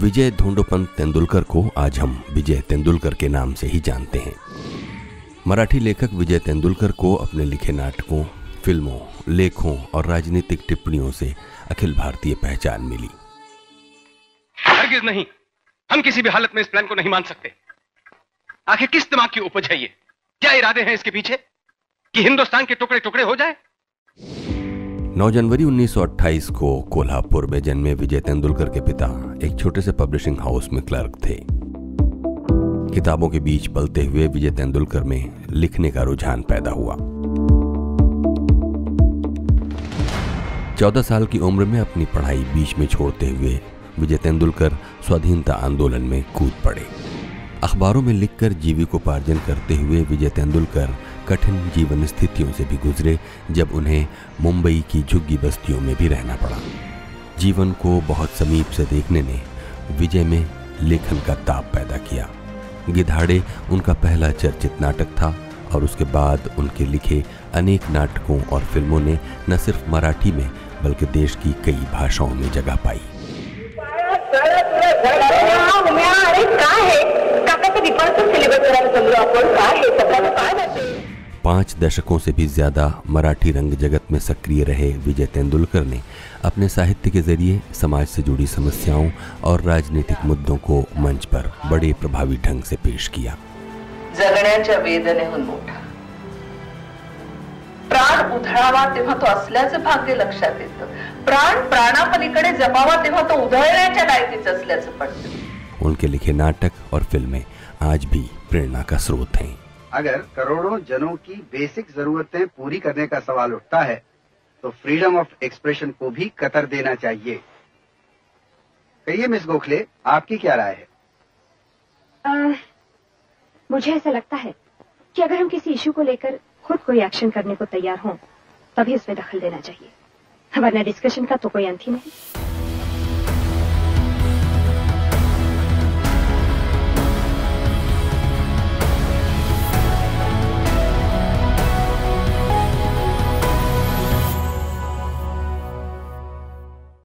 विजय धोंडोपंत तेंदुलकर को आज हम विजय तेंदुलकर के नाम से ही जानते हैं। मराठी लेखक विजय तेंदुलकर को अपने लिखे नाटकों, फ़िल्मों, लेखों और राजनीतिक टिप्पणियों से अखिल भारतीय पहचान मिली। हरगिज नहीं, हम किसी भी हालत में इस प्लान को नहीं मान सकते। आखिर किस दिमाग की उपज है ये? क्या इरादे हैं इसके पीछे? कि हिंदुस्तान के टुकड़े टुकड़े हो जाए? 9 जनवरी 1928 को कोल्हापुर में जन्मे विजय तेंदुलकर के पिता एक छोटे से पब्लिशिंग हाउस में क्लर्क थे। किताबों के बीच पलते हुए विजय तेंदुलकर में लिखने का रुझान पैदा हुआ। चौदह साल की उम्र में अपनी पढ़ाई बीच में छोड़ते हुए विजय तेंदुलकर स्वाधीनता आंदोलन में कूद पड़े। अखबारों में लिखकर जीविकोपार्जन करते हुए विजय तेंदुलकर कठिन जीवन स्थितियों से भी गुजरे, जब उन्हें मुंबई की झुग्गी बस्तियों में भी रहना पड़ा। जीवन को बहुत समीप से देखने ने विजय में लेखन का ताप पैदा किया। गिधाड़े उनका पहला चर्चित नाटक था और उसके बाद उनके लिखे अनेक नाटकों और फ़िल्मों ने न सिर्फ़ मराठी में, बल्कि देश की कई भाषाओं में जगह पाई। पाँच दशकों से भी ज़्यादा मराठी रंग जगत में सक्रिय रहे विजय तेंदुलकर ने अपने साहित्य के ज़रिए समाज से जुड़ी समस्याओं और राजनीतिक मुद्दों को मंच पर बड़े प्रभावी ढंग से पेश किया। जगण्याच्या वेदनेहून मोठा। प्राण उधळावा तेव्हा तो असल्याचं भाग्य लक्षात येतं. प्राण प्राणापलीकडे जपावा तेव्हा तो उधळण्याच्या लायकीच असल्याचं पडतं. उनके लिखे नाटक और फ़िल्में आज भी प्रेरणा का स्रोत हैं। अगर करोड़ों जनों की बेसिक जरूरतें पूरी करने का सवाल उठता है तो फ्रीडम ऑफ़ एक्सप्रेशन को भी कतर देना चाहिए। कहिए मिस गोखले आपकी क्या राय है? आ, मुझे ऐसा लगता है कि अगर हम किसी इशू को लेकर खुद कोई एक्शन करने को तैयार हों तभी उसमें दखल देना चाहिए। वरना डिस्कशन का तो कोई अंत ही नहीं।